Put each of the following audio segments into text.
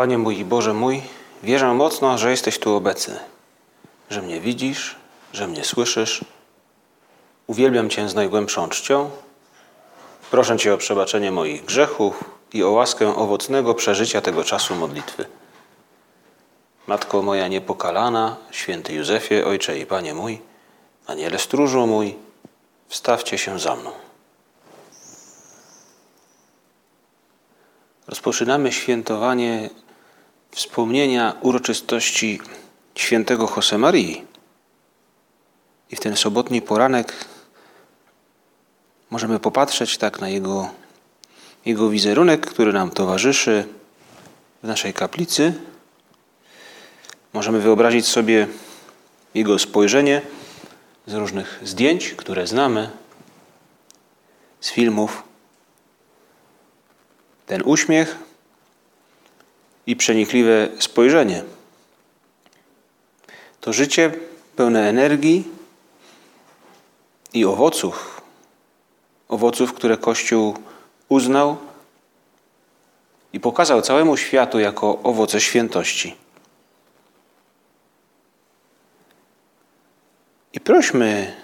Panie mój i Boże mój, wierzę mocno, że jesteś tu obecny, że mnie widzisz, że mnie słyszysz. Uwielbiam Cię z najgłębszą czcią. Proszę Cię o przebaczenie moich grzechów i o łaskę owocnego przeżycia tego czasu modlitwy. Matko moja niepokalana, święty Józefie, Ojcze i Panie mój, Aniele stróżu mój, wstawcie się za mną. Rozpoczynamy świętowanie wspomnienia uroczystości świętego Josemarii. I w ten sobotni poranek możemy popatrzeć tak na jego, jego wizerunek, który nam towarzyszy w naszej kaplicy. Możemy wyobrazić sobie jego spojrzenie z różnych zdjęć, które znamy, z filmów. Ten uśmiech i przenikliwe spojrzenie. To życie pełne energii i owoców. Owoców, które Kościół uznał i pokazał całemu światu jako owoce świętości. I prośmy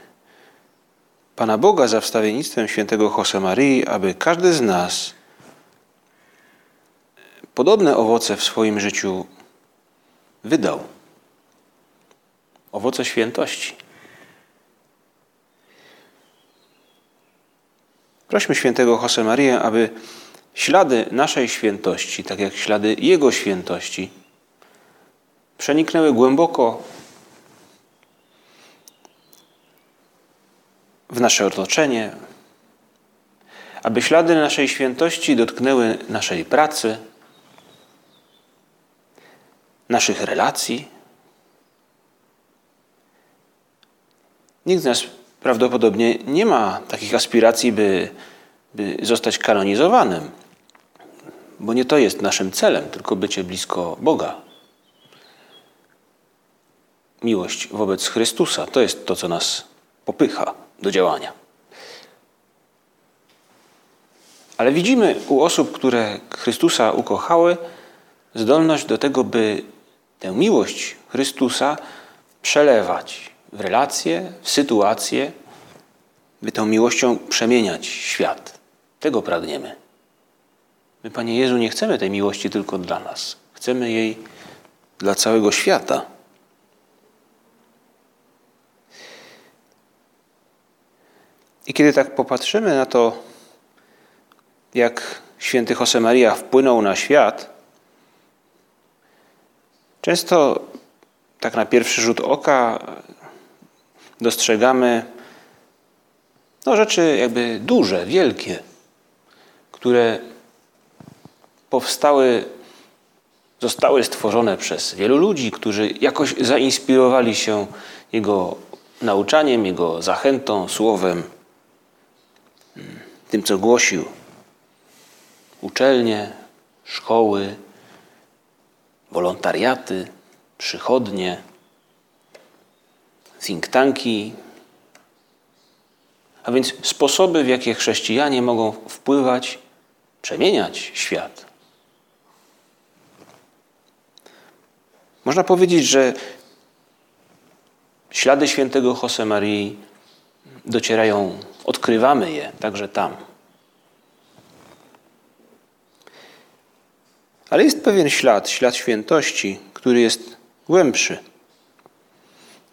Pana Boga za wstawiennictwem świętego Josemarii, aby każdy z nas podobne owoce w swoim życiu wydał. Owoce świętości. Prośmy świętego Josemaria, aby ślady naszej świętości, tak jak ślady Jego świętości, przeniknęły głęboko w nasze otoczenie, aby ślady naszej świętości dotknęły naszej pracy, naszych relacji. Nikt z nas prawdopodobnie nie ma takich aspiracji, by, by zostać kanonizowanym, bo nie to jest naszym celem, tylko bycie blisko Boga. Miłość wobec Chrystusa to jest to, co nas popycha do działania. Ale widzimy u osób, które Chrystusa ukochały, zdolność do tego, by tę miłość Chrystusa przelewać w relacje, w sytuacje, by tą miłością przemieniać świat. Tego pragniemy. My, Panie Jezu, nie chcemy tej miłości tylko dla nas. Chcemy jej dla całego świata. I kiedy tak popatrzymy na to, jak święty Josemaria wpłynął na świat, Często tak na pierwszy rzut oka dostrzegamy no, rzeczy jakby duże, wielkie, które powstały, zostały stworzone przez wielu ludzi, którzy jakoś zainspirowali się Jego nauczaniem, Jego zachętą, słowem, tym, co głosił. Uczelnie, szkoły, wolontariaty, przychodnie, think tanki, a więc sposoby, w jakie chrześcijanie mogą wpływać, przemieniać świat. Można powiedzieć, że ślady świętego Josemarii docierają, odkrywamy je także tam. Ale jest pewien ślad, ślad świętości, który jest głębszy,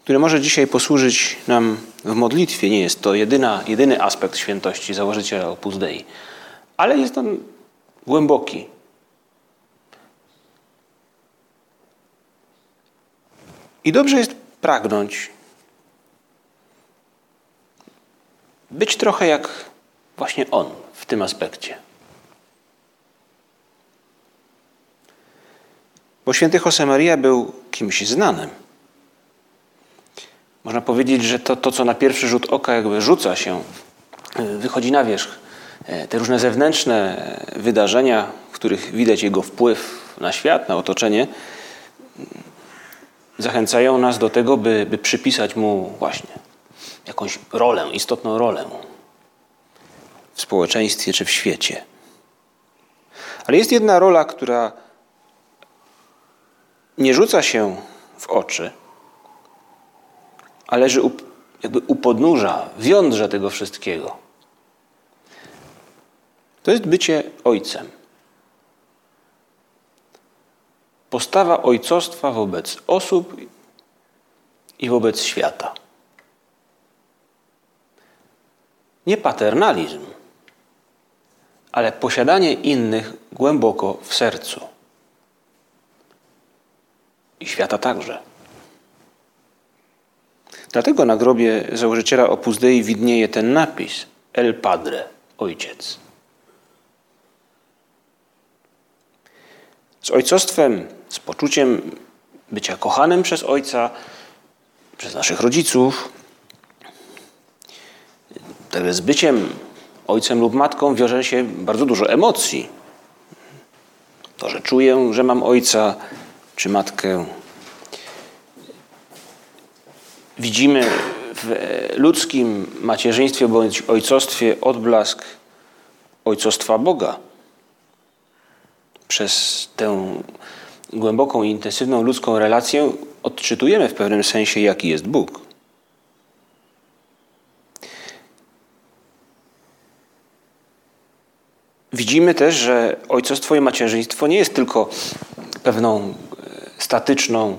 który może dzisiaj posłużyć nam w modlitwie. Nie jest to jedyna, jedyny aspekt świętości założyciela Opus Dei, ale jest on głęboki. I dobrze jest pragnąć być trochę jak właśnie on w tym aspekcie. Bo święty Josemaria był kimś znanym. Można powiedzieć, że to, to, co na pierwszy rzut oka jakby rzuca się, e, wychodzi na wierzch. E, te różne zewnętrzne e, wydarzenia, w których widać jego wpływ na świat, na otoczenie, zachęcają nas do tego, by, by przypisać mu właśnie jakąś rolę, istotną rolę w społeczeństwie czy w świecie. Ale jest jedna rola, która nie rzuca się w oczy, ale leży jakby u podnóża, w jądrze tego wszystkiego. To jest bycie ojcem. Postawa ojcostwa wobec osób i wobec świata. Nie paternalizm, ale posiadanie innych głęboko w sercu. I świata także. Dlatego na grobie założyciela Opus Dei widnieje ten napis El Padre, Ojciec. Z ojcostwem, z poczuciem bycia kochanym przez ojca, przez naszych rodziców, także z byciem ojcem lub matką wiąże się bardzo dużo emocji. To, że czuję, że mam ojca czy matkę. Widzimy w ludzkim macierzyństwie bądź ojcostwie odblask ojcostwa Boga. Przez tę głęboką i intensywną ludzką relację odczytujemy w pewnym sensie, jaki jest Bóg. Widzimy też, że ojcostwo i macierzyństwo nie jest tylko pewną statyczną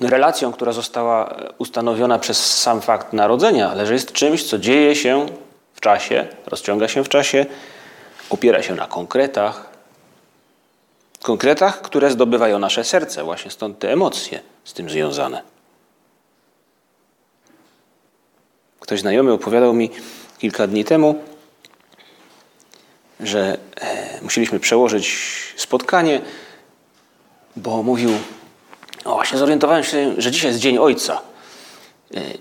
relacją, która została ustanowiona przez sam fakt narodzenia, ale że jest czymś, co dzieje się w czasie, rozciąga się w czasie, opiera się na konkretach, konkretach, które zdobywają nasze serce, właśnie stąd te emocje z tym związane. Ktoś znajomy opowiadał mi kilka dni temu, że e, musieliśmy przełożyć spotkanie, bo mówił, o właśnie zorientowałem się, że dzisiaj jest Dzień Ojca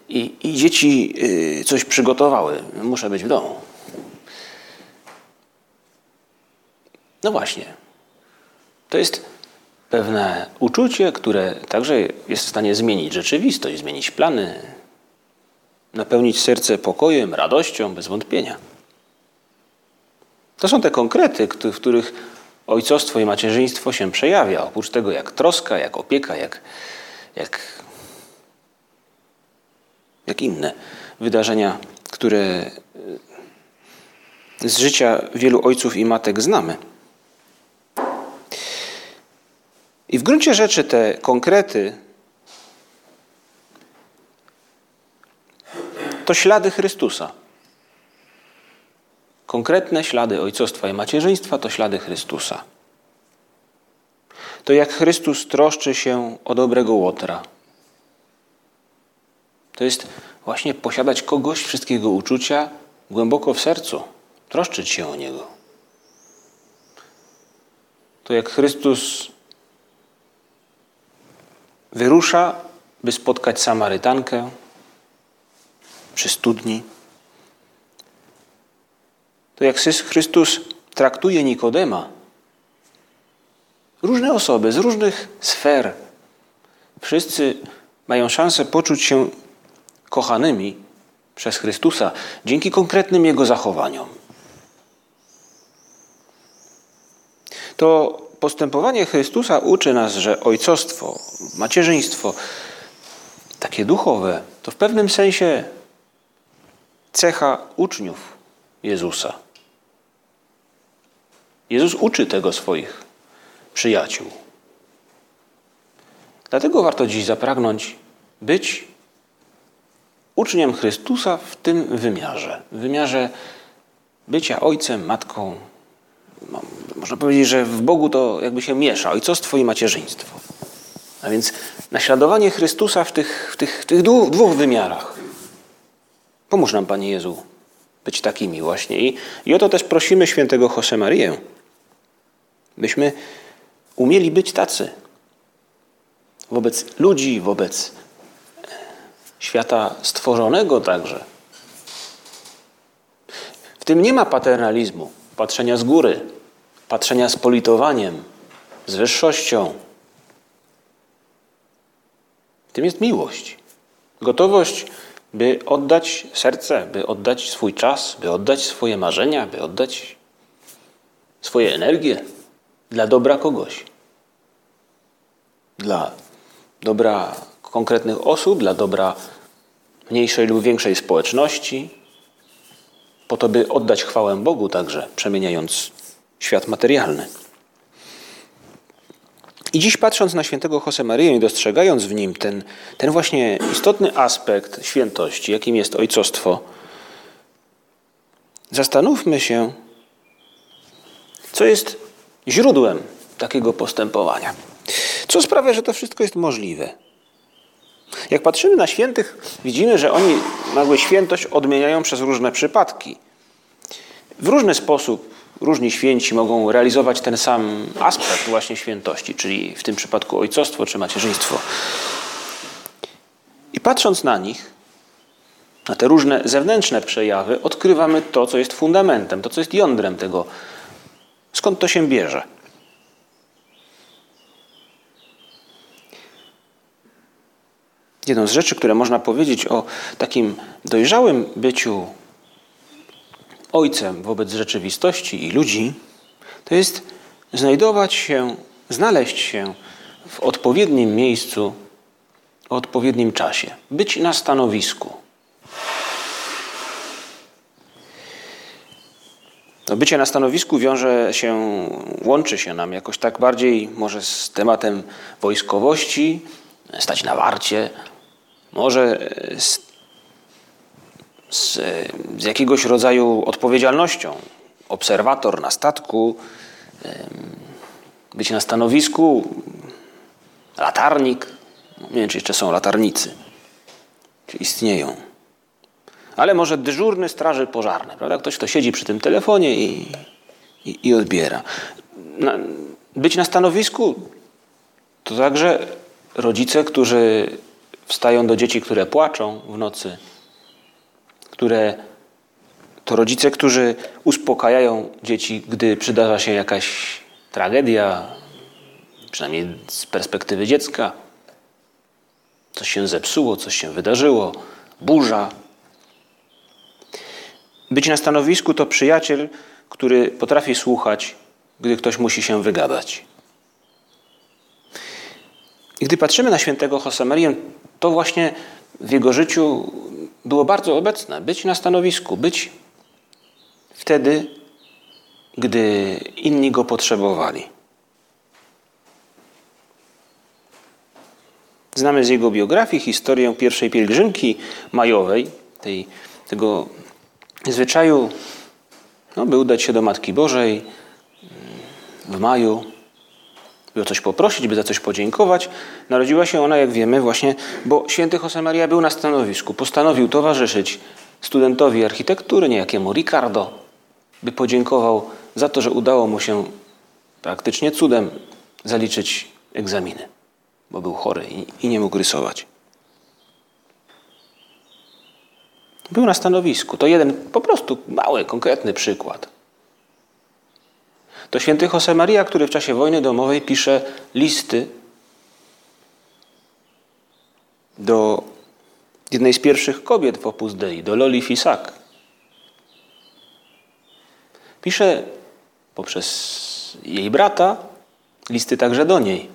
i, i dzieci e, coś przygotowały, muszę być w domu. No właśnie, to jest pewne uczucie, które także jest w stanie zmienić rzeczywistość, zmienić plany, napełnić serce pokojem, radością, bez wątpienia. To są te konkrety, w których ojcostwo i macierzyństwo się przejawia. Oprócz tego jak troska, jak opieka, jak, jak, jak inne wydarzenia, które z życia wielu ojców i matek znamy. I w gruncie rzeczy te konkrety to ślady Chrystusa. Konkretne ślady ojcostwa i macierzyństwa to ślady Chrystusa. To jak Chrystus troszczy się o dobrego łotra. To jest właśnie posiadać kogoś, wszystkiego uczucia głęboko w sercu, troszczyć się o niego. To jak Chrystus wyrusza, by spotkać Samarytankę przy studni to jak Chrystus traktuje Nikodema, różne osoby z różnych sfer, wszyscy mają szansę poczuć się kochanymi przez Chrystusa dzięki konkretnym Jego zachowaniom. To postępowanie Chrystusa uczy nas, że ojcostwo, macierzyństwo, takie duchowe, to w pewnym sensie cecha uczniów Jezusa. Jezus uczy tego swoich przyjaciół. Dlatego warto dziś zapragnąć być uczniem Chrystusa w tym wymiarze. W wymiarze bycia ojcem, matką. No, można powiedzieć, że w Bogu to jakby się miesza ojcostwo i macierzyństwo. A więc naśladowanie Chrystusa w tych, w tych, w tych dwóch, dwóch wymiarach. Pomóż nam, Panie Jezu, być takimi właśnie. I, I o to też prosimy świętego Marię. Byśmy umieli być tacy wobec ludzi, wobec świata stworzonego także. W tym nie ma paternalizmu, patrzenia z góry, patrzenia z politowaniem, z wyższością. W tym jest miłość. Gotowość, by oddać serce, by oddać swój czas, by oddać swoje marzenia, by oddać swoje energię dla dobra kogoś. dla dobra konkretnych osób, dla dobra mniejszej lub większej społeczności, po to, by oddać chwałę Bogu także, przemieniając świat materialny. I dziś patrząc na świętego Josemaryję i dostrzegając w nim ten, ten właśnie istotny aspekt świętości, jakim jest ojcostwo, zastanówmy się, co jest źródłem takiego postępowania. Co sprawia, że to wszystko jest możliwe? Jak patrzymy na świętych, widzimy, że oni nagle świętość odmieniają przez różne przypadki. W różny sposób różni święci mogą realizować ten sam aspekt właśnie świętości, czyli w tym przypadku ojcostwo czy macierzyństwo. I patrząc na nich, na te różne zewnętrzne przejawy, odkrywamy to, co jest fundamentem, to, co jest jądrem tego, skąd to się bierze. Jedną z rzeczy, które można powiedzieć o takim dojrzałym byciu ojcem wobec rzeczywistości i ludzi, to jest znajdować się, znaleźć się w odpowiednim miejscu, w odpowiednim czasie, być na stanowisku. To bycie na stanowisku wiąże się, łączy się nam jakoś tak bardziej może z tematem wojskowości, stać na warcie, może z, z, z jakiegoś rodzaju odpowiedzialnością. Obserwator na statku, być na stanowisku, latarnik. Nie wiem, czy jeszcze są latarnicy, czy istnieją. Ale może dyżurny straży pożarny, prawda? Ktoś, kto siedzi przy tym telefonie i, i, i odbiera. Na, być na stanowisku to także rodzice, którzy wstają do dzieci, które płaczą w nocy, które to rodzice, którzy uspokajają dzieci, gdy przydarza się jakaś tragedia, przynajmniej z perspektywy dziecka. Coś się zepsuło, coś się wydarzyło, burza. Być na stanowisku to przyjaciel, który potrafi słuchać, gdy ktoś musi się wygadać. I gdy patrzymy na świętego Josemarię, to właśnie w jego życiu było bardzo obecne. Być na stanowisku, być wtedy, gdy inni go potrzebowali. Znamy z jego biografii historię pierwszej pielgrzymki majowej, tej, tego zwyczaju, no, by udać się do Matki Bożej w maju by o coś poprosić, by za coś podziękować. Narodziła się ona, jak wiemy, właśnie, bo święty Josemaria był na stanowisku. Postanowił towarzyszyć studentowi architektury, niejakiemu Ricardo, by podziękował za to, że udało mu się praktycznie cudem zaliczyć egzaminy, bo był chory i, i nie mógł rysować. Był na stanowisku. To jeden po prostu mały, konkretny przykład. To święty Josemaria, który w czasie wojny domowej pisze listy do jednej z pierwszych kobiet w Opus Dei, do Loli Fisak. Pisze poprzez jej brata listy także do niej.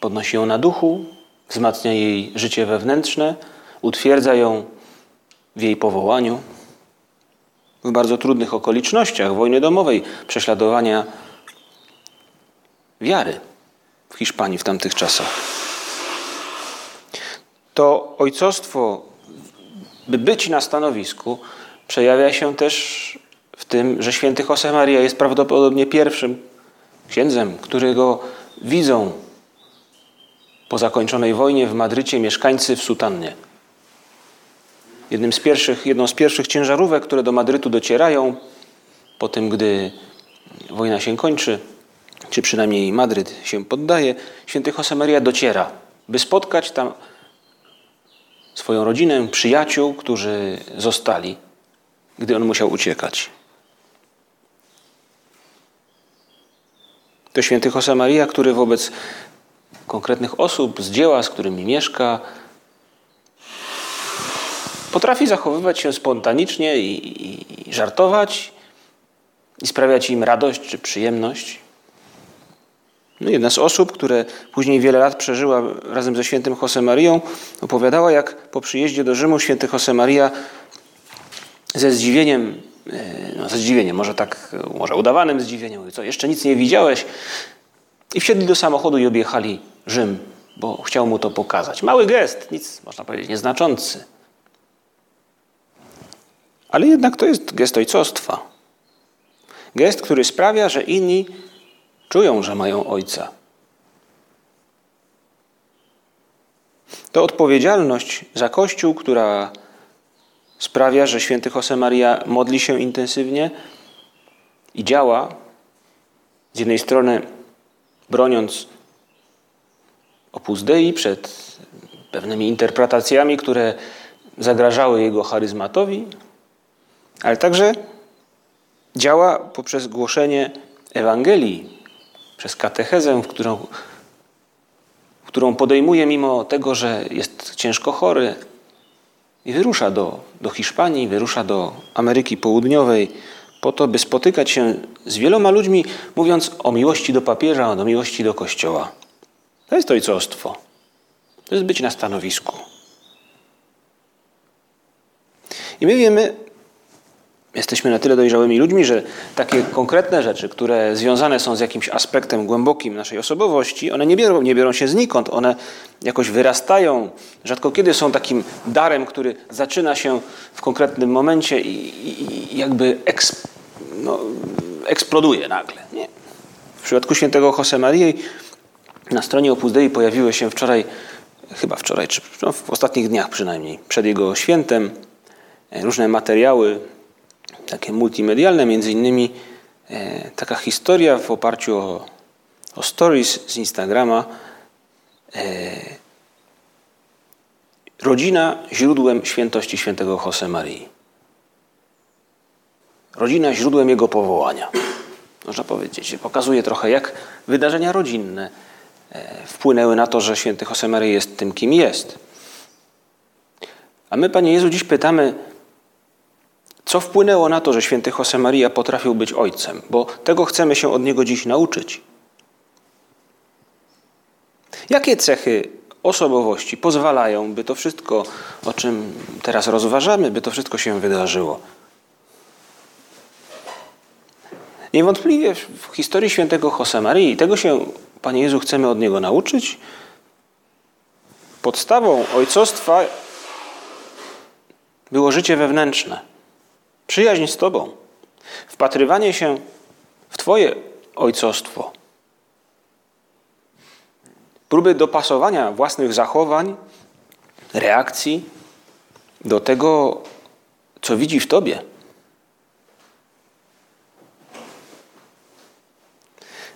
Podnosi ją na duchu, wzmacnia jej życie wewnętrzne, utwierdza ją w jej powołaniu w bardzo trudnych okolicznościach wojny domowej, prześladowania wiary w Hiszpanii w tamtych czasach. To ojcostwo, by być na stanowisku, przejawia się też w tym, że święty Josemaria jest prawdopodobnie pierwszym księdzem, którego widzą po zakończonej wojnie w Madrycie mieszkańcy w sutannie jednym z pierwszych, jedną z pierwszych ciężarówek, które do Madrytu docierają po tym, gdy wojna się kończy, czy przynajmniej Madryt się poddaje, święty Josemaria dociera, by spotkać tam swoją rodzinę, przyjaciół, którzy zostali, gdy on musiał uciekać. To święty Josemaria, który wobec konkretnych osób z dzieła, z którymi mieszka, Potrafi zachowywać się spontanicznie i, i żartować i sprawiać im radość czy przyjemność. No, jedna z osób, które później wiele lat przeżyła razem ze świętym Marią, opowiadała, jak po przyjeździe do Rzymu święty Maria ze zdziwieniem, e, no ze zdziwieniem, może tak, może udawanym zdziwieniem, mówi, co, jeszcze nic nie widziałeś? I wsiedli do samochodu i objechali Rzym, bo chciał mu to pokazać. Mały gest, nic, można powiedzieć, nieznaczący. Ale jednak to jest gest ojcostwa. Gest, który sprawia, że inni czują, że mają ojca. To odpowiedzialność za Kościół, która sprawia, że święty Maria modli się intensywnie i działa, z jednej strony broniąc Opus Dei przed pewnymi interpretacjami, które zagrażały jego charyzmatowi, ale także działa poprzez głoszenie Ewangelii, przez katechezę, w którą, którą podejmuje mimo tego, że jest ciężko chory i wyrusza do, do Hiszpanii, wyrusza do Ameryki Południowej po to, by spotykać się z wieloma ludźmi, mówiąc o miłości do papieża, o miłości do Kościoła. To jest ojcostwo. To jest być na stanowisku. I my wiemy, jesteśmy na tyle dojrzałymi ludźmi, że takie konkretne rzeczy, które związane są z jakimś aspektem głębokim naszej osobowości, one nie biorą, nie biorą się znikąd, one jakoś wyrastają. Rzadko kiedy są takim darem, który zaczyna się w konkretnym momencie i, i, i jakby eks, no, eksploduje nagle. Nie. W przypadku świętego Marii na stronie Opus Dei pojawiły się wczoraj, chyba wczoraj, czy no, w ostatnich dniach przynajmniej, przed jego świętem, e, różne materiały takie multimedialne, między innymi e, taka historia w oparciu o, o stories z Instagrama. E, rodzina źródłem świętości świętego Jose Marii. Rodzina źródłem jego powołania. Można powiedzieć. Pokazuje trochę, jak wydarzenia rodzinne e, wpłynęły na to, że święty Jose Maria jest tym, kim jest. A my, Panie Jezu, dziś pytamy, co wpłynęło na to, że święty Maria potrafił być ojcem? Bo tego chcemy się od niego dziś nauczyć. Jakie cechy osobowości pozwalają, by to wszystko, o czym teraz rozważamy, by to wszystko się wydarzyło? Niewątpliwie w historii świętego Marii, tego się, Panie Jezu, chcemy od niego nauczyć. Podstawą ojcostwa było życie wewnętrzne. Przyjaźń z Tobą, wpatrywanie się w Twoje ojcostwo, próby dopasowania własnych zachowań, reakcji do tego, co widzi w Tobie.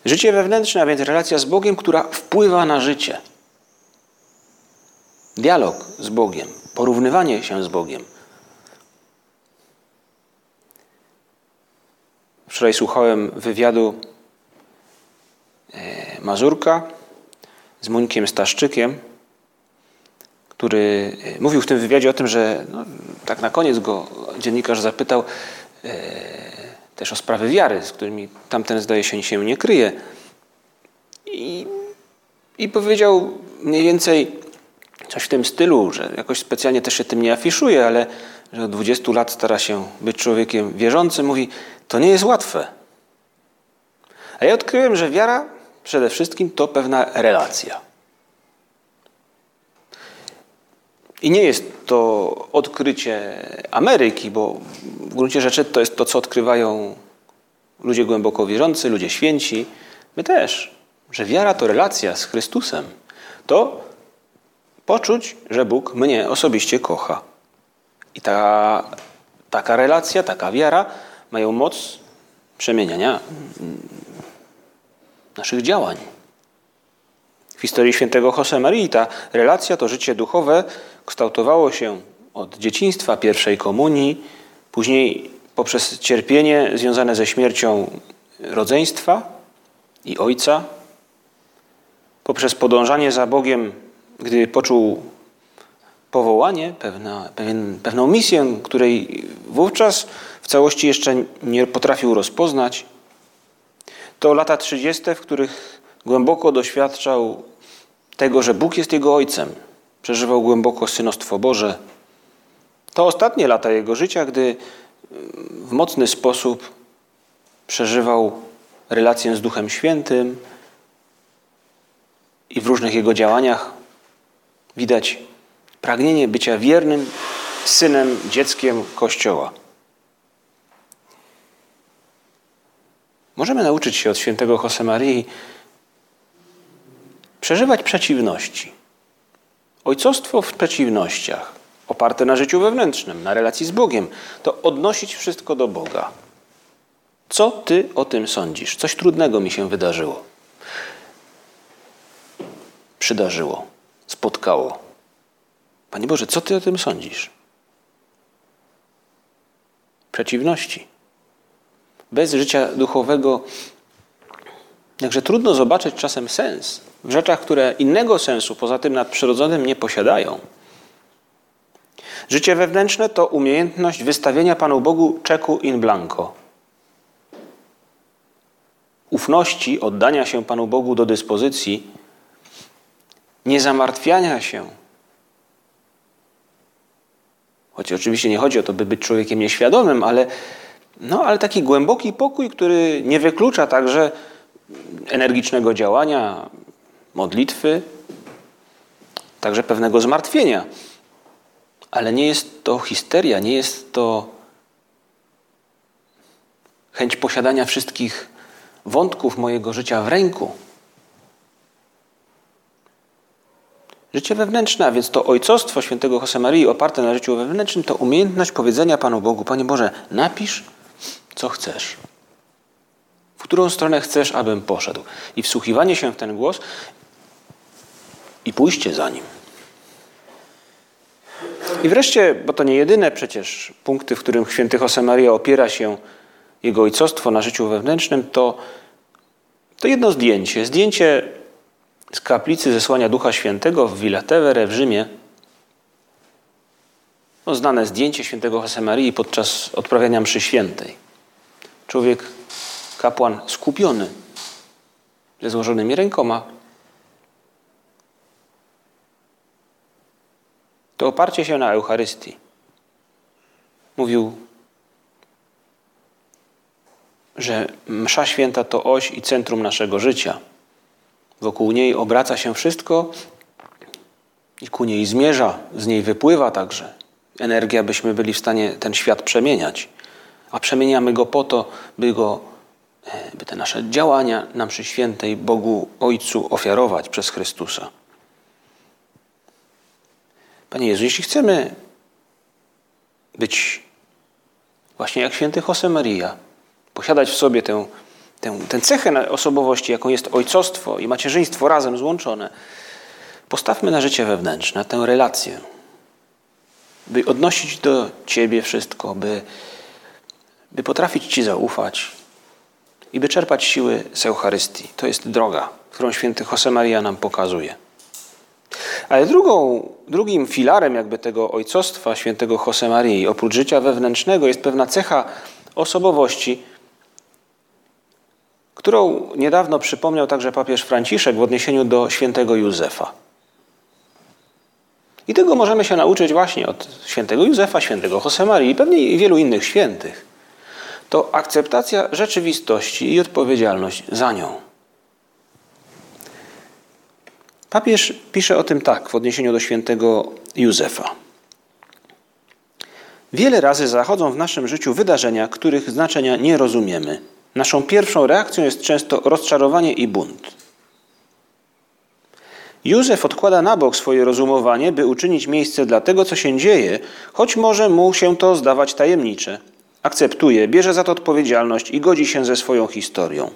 Życie wewnętrzne, a więc relacja z Bogiem, która wpływa na życie. Dialog z Bogiem, porównywanie się z Bogiem. Wczoraj słuchałem wywiadu e, Mazurka z Muńkiem Staszczykiem, który e, mówił w tym wywiadzie o tym, że no, tak na koniec go dziennikarz zapytał e, też o sprawy wiary, z którymi tamten zdaje się się nie kryje. I, I powiedział mniej więcej coś w tym stylu, że jakoś specjalnie też się tym nie afiszuje, ale że od 20 lat stara się być człowiekiem wierzącym, mówi, to nie jest łatwe. A ja odkryłem, że wiara przede wszystkim to pewna relacja. I nie jest to odkrycie Ameryki, bo w gruncie rzeczy to jest to, co odkrywają ludzie głęboko wierzący, ludzie święci. My też, że wiara to relacja z Chrystusem. To poczuć, że Bóg mnie osobiście kocha. I ta, taka relacja, taka wiara mają moc przemieniania naszych działań. W historii świętego Marii ta relacja, to życie duchowe kształtowało się od dzieciństwa, pierwszej komunii, później poprzez cierpienie związane ze śmiercią rodzeństwa i ojca, poprzez podążanie za Bogiem, gdy poczuł powołanie, pewna, pewien, pewną misję, której wówczas w całości jeszcze nie potrafił rozpoznać. To lata 30., w których głęboko doświadczał tego, że Bóg jest jego ojcem. Przeżywał głęboko synostwo Boże. To ostatnie lata jego życia, gdy w mocny sposób przeżywał relację z Duchem Świętym i w różnych jego działaniach widać pragnienie bycia wiernym synem, dzieckiem Kościoła. Możemy nauczyć się od świętego Josemarii przeżywać przeciwności. Ojcostwo w przeciwnościach, oparte na życiu wewnętrznym, na relacji z Bogiem, to odnosić wszystko do Boga. Co ty o tym sądzisz? Coś trudnego mi się wydarzyło. Przydarzyło, spotkało. Panie Boże, co ty o tym sądzisz? Przeciwności. Bez życia duchowego, jakże trudno zobaczyć czasem sens w rzeczach, które innego sensu poza tym nadprzyrodzonym nie posiadają. Życie wewnętrzne to umiejętność wystawienia Panu Bogu czeku in blanco. Ufności, oddania się Panu Bogu do dyspozycji, nie zamartwiania się. Choć oczywiście nie chodzi o to, by być człowiekiem nieświadomym, ale, no, ale taki głęboki pokój, który nie wyklucza także energicznego działania, modlitwy, także pewnego zmartwienia. Ale nie jest to histeria, nie jest to chęć posiadania wszystkich wątków mojego życia w ręku. Życie wewnętrzne, a więc to ojcostwo świętego Josemarii oparte na życiu wewnętrznym, to umiejętność powiedzenia Panu Bogu, Panie Boże, napisz, co chcesz. W którą stronę chcesz, abym poszedł. I wsłuchiwanie się w ten głos i pójście za nim. I wreszcie, bo to nie jedyne przecież punkty, w którym święty Josemaria opiera się jego ojcostwo na życiu wewnętrznym, to, to jedno zdjęcie. Zdjęcie z kaplicy zesłania Ducha Świętego w Villa Tevere w Rzymie. No, znane zdjęcie świętego Josemarii podczas odprawiania mszy świętej. Człowiek, kapłan skupiony, ze złożonymi rękoma. To oparcie się na Eucharystii. Mówił że Msza Święta to oś i centrum naszego życia. Wokół niej obraca się wszystko i ku niej zmierza, z niej wypływa także energia, byśmy byli w stanie ten świat przemieniać. A przemieniamy go po to, by go, e, by te nasze działania na mszy świętej Bogu Ojcu ofiarować przez Chrystusa. Panie Jezu, jeśli chcemy być właśnie jak święty Josemaria, posiadać w sobie tę, tę, tę cechę osobowości, jaką jest ojcostwo i macierzyństwo razem złączone, postawmy na życie wewnętrzne, na tę relację, by odnosić do Ciebie wszystko, by, by potrafić Ci zaufać i by czerpać siły z Eucharystii. To jest droga, którą święty Josemaria nam pokazuje. Ale drugą, drugim filarem jakby tego ojcostwa świętego Josemarii, oprócz życia wewnętrznego, jest pewna cecha osobowości, którą niedawno przypomniał także papież Franciszek w odniesieniu do świętego Józefa. I tego możemy się nauczyć właśnie od świętego Józefa, świętego Josemarii i pewnie wielu innych świętych. To akceptacja rzeczywistości i odpowiedzialność za nią. Papież pisze o tym tak w odniesieniu do świętego Józefa. Wiele razy zachodzą w naszym życiu wydarzenia, których znaczenia nie rozumiemy Naszą pierwszą reakcją jest często rozczarowanie i bunt. Józef odkłada na bok swoje rozumowanie, by uczynić miejsce dla tego, co się dzieje, choć może mu się to zdawać tajemnicze. Akceptuje, bierze za to odpowiedzialność i godzi się ze swoją historią.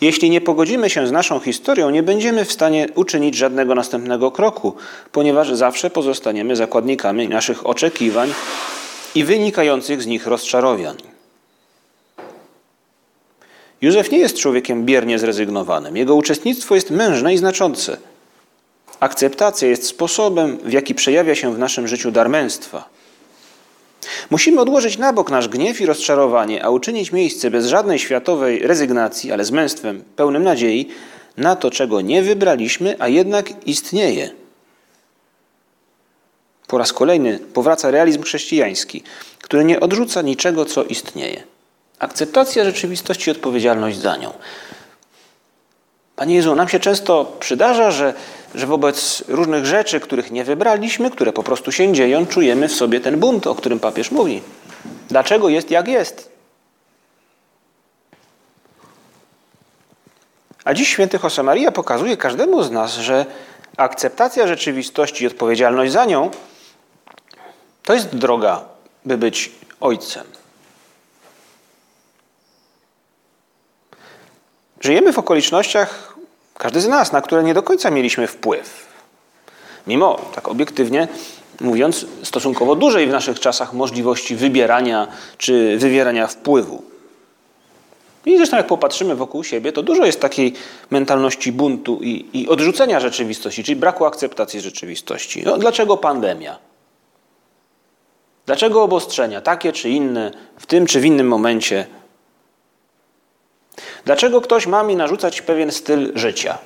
Jeśli nie pogodzimy się z naszą historią, nie będziemy w stanie uczynić żadnego następnego kroku, ponieważ zawsze pozostaniemy zakładnikami naszych oczekiwań i wynikających z nich rozczarowań. Józef nie jest człowiekiem biernie zrezygnowanym. Jego uczestnictwo jest mężne i znaczące. Akceptacja jest sposobem, w jaki przejawia się w naszym życiu dar męstwa. Musimy odłożyć na bok nasz gniew i rozczarowanie, a uczynić miejsce bez żadnej światowej rezygnacji, ale z męstwem pełnym nadziei na to, czego nie wybraliśmy, a jednak istnieje. Po raz kolejny powraca realizm chrześcijański, który nie odrzuca niczego, co istnieje. Akceptacja rzeczywistości i odpowiedzialność za nią. Panie Jezu, nam się często przydarza, że, że wobec różnych rzeczy, których nie wybraliśmy, które po prostu się dzieją, czujemy w sobie ten bunt, o którym papież mówi. Dlaczego jest jak jest? A dziś święty Josemaria pokazuje każdemu z nas, że akceptacja rzeczywistości i odpowiedzialność za nią to jest droga, by być ojcem. Żyjemy w okolicznościach, każdy z nas, na które nie do końca mieliśmy wpływ. Mimo, tak obiektywnie mówiąc, stosunkowo dużej w naszych czasach możliwości wybierania czy wywierania wpływu. I zresztą jak popatrzymy wokół siebie, to dużo jest takiej mentalności buntu i, i odrzucenia rzeczywistości, czyli braku akceptacji rzeczywistości. No, dlaczego pandemia? Dlaczego obostrzenia, takie czy inne, w tym czy w innym momencie? Dlaczego ktoś ma mi narzucać pewien styl życia?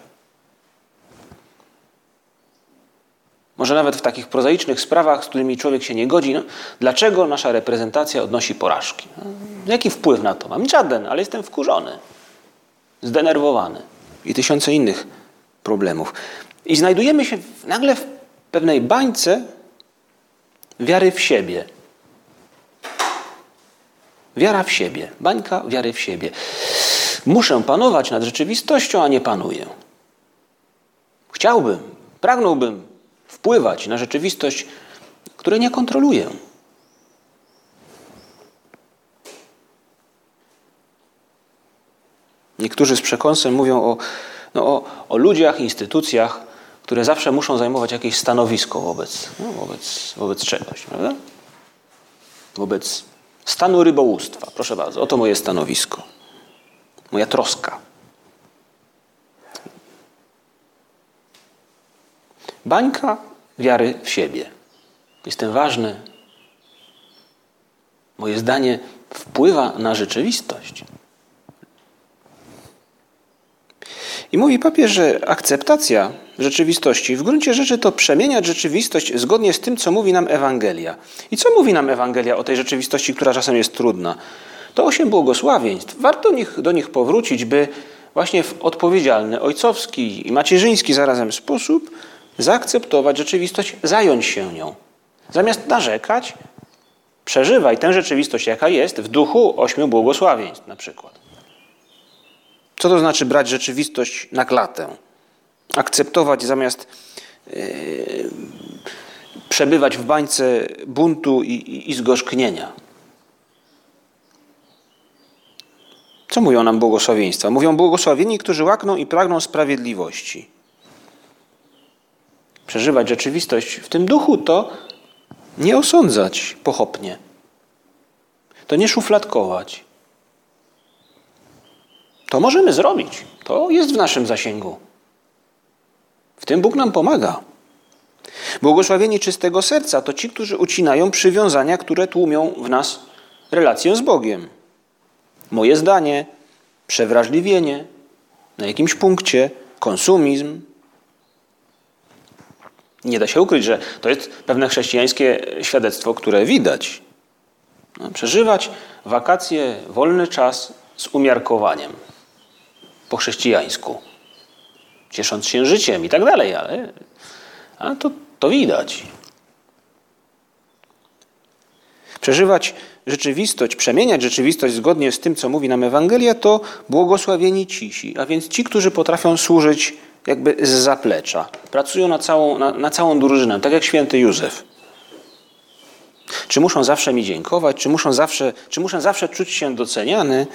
Może nawet w takich prozaicznych sprawach, z którymi człowiek się nie godzi. No, dlaczego nasza reprezentacja odnosi porażki? No, jaki wpływ na to mam? Żaden, ale jestem wkurzony, zdenerwowany i tysiące innych problemów. I znajdujemy się nagle w pewnej bańce wiary w siebie. Wiara w siebie. Bańka wiary w siebie. Muszę panować nad rzeczywistością, a nie panuję. Chciałbym, pragnąłbym wpływać na rzeczywistość, której nie kontroluję. Niektórzy z przekąsem mówią o, no, o, o ludziach, instytucjach, które zawsze muszą zajmować jakieś stanowisko wobec, no, wobec, wobec czegoś, prawda? Wobec stanu rybołówstwa. Proszę bardzo, oto moje stanowisko, moja troska. Bańka wiary w siebie. Jestem ważny. Moje zdanie wpływa na rzeczywistość. I mówi papież, że akceptacja rzeczywistości w gruncie rzeczy to przemieniać rzeczywistość zgodnie z tym, co mówi nam Ewangelia. I co mówi nam Ewangelia o tej rzeczywistości, która czasem jest trudna? To osiem błogosławieństw. Warto nich, do nich powrócić, by właśnie w odpowiedzialny, ojcowski i macierzyński zarazem sposób zaakceptować rzeczywistość, zająć się nią. Zamiast narzekać, przeżywaj tę rzeczywistość, jaka jest, w duchu ośmiu błogosławieństw na przykład. Co to znaczy brać rzeczywistość na klatę? Akceptować zamiast yy, przebywać w bańce buntu i, i, i zgorzknienia. Co mówią nam błogosławieństwa? Mówią błogosławieni, którzy łakną i pragną sprawiedliwości. Przeżywać rzeczywistość w tym duchu to nie osądzać pochopnie. To nie szufladkować. To możemy zrobić. To jest w naszym zasięgu. W tym Bóg nam pomaga. Błogosławieni czystego serca to ci, którzy ucinają przywiązania, które tłumią w nas relację z Bogiem. Moje zdanie, przewrażliwienie na jakimś punkcie, konsumizm. Nie da się ukryć, że to jest pewne chrześcijańskie świadectwo, które widać. No, przeżywać wakacje, wolny czas z umiarkowaniem po chrześcijańsku, ciesząc się życiem i tak dalej, ale, ale to, to widać. Przeżywać rzeczywistość, przemieniać rzeczywistość zgodnie z tym, co mówi nam Ewangelia, to błogosławieni cisi, a więc ci, którzy potrafią służyć jakby z zaplecza. Pracują na całą, na, na całą drużynę, tak jak święty Józef. Czy muszą zawsze mi dziękować, czy, muszą zawsze, czy muszę zawsze czuć się doceniany?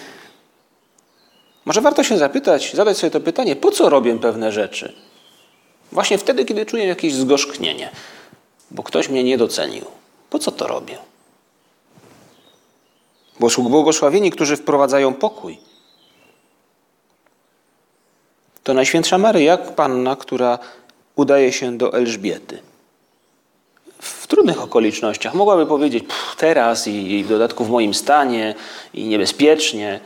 Może warto się zapytać, zadać sobie to pytanie, po co robię pewne rzeczy? Właśnie wtedy, kiedy czuję jakieś zgorzknienie, bo ktoś mnie nie docenił. Po co to robię? Błogosławieni, którzy wprowadzają pokój. To Najświętsza Maryja, panna, która udaje się do Elżbiety. w trudnych okolicznościach. Mogłaby powiedzieć "Pff, teraz i, i w dodatku w moim stanie i niebezpiecznie.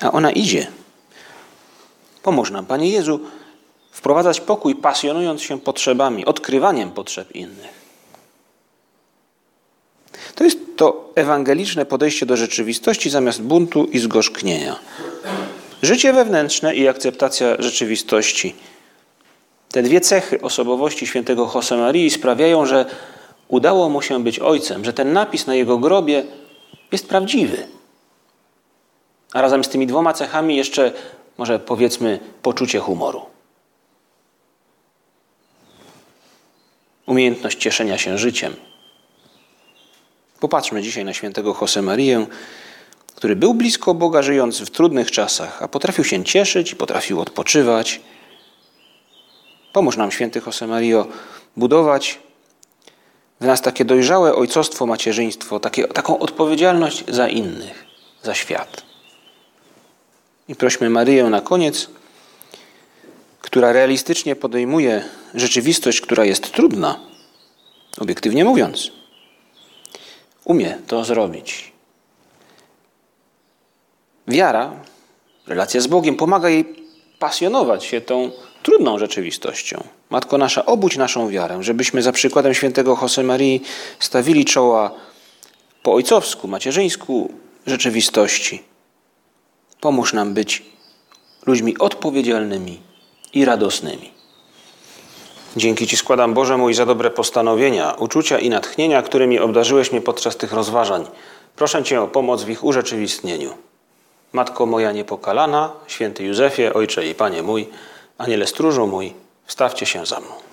A ona idzie. Pomóż nam, Panie Jezu, wprowadzać pokój, pasjonując się potrzebami, odkrywaniem potrzeb innych. To jest to ewangeliczne podejście do rzeczywistości zamiast buntu i zgorzknienia. Życie wewnętrzne i akceptacja rzeczywistości. Te dwie cechy osobowości świętego Josemarii sprawiają, że udało mu się być ojcem, że ten napis na jego grobie jest prawdziwy. A razem z tymi dwoma cechami jeszcze, może powiedzmy, poczucie humoru. Umiejętność cieszenia się życiem. Popatrzmy dzisiaj na świętego Josemarię, który był blisko Boga, żyjąc w trudnych czasach, a potrafił się cieszyć i potrafił odpoczywać. Pomóż nam, święty Josemario, budować w nas takie dojrzałe ojcostwo, macierzyństwo, takie, taką odpowiedzialność za innych, za świat. I prośmy Maryję na koniec, która realistycznie podejmuje rzeczywistość, która jest trudna, obiektywnie mówiąc. Umie to zrobić. Wiara, relacja z Bogiem pomaga jej pasjonować się tą trudną rzeczywistością. Matko nasza, obudź naszą wiarę, żebyśmy za przykładem świętego Josemarii stawili czoła po ojcowsku, macierzyńsku rzeczywistości. Pomóż nam być ludźmi odpowiedzialnymi i radosnymi. Dzięki Ci składam, Boże mój, za dobre postanowienia, uczucia i natchnienia, którymi obdarzyłeś mnie podczas tych rozważań. Proszę Cię o pomoc w ich urzeczywistnieniu. Matko moja niepokalana, święty Józefie, Ojcze i Panie mój, Aniele stróżu mój, wstawcie się za mną.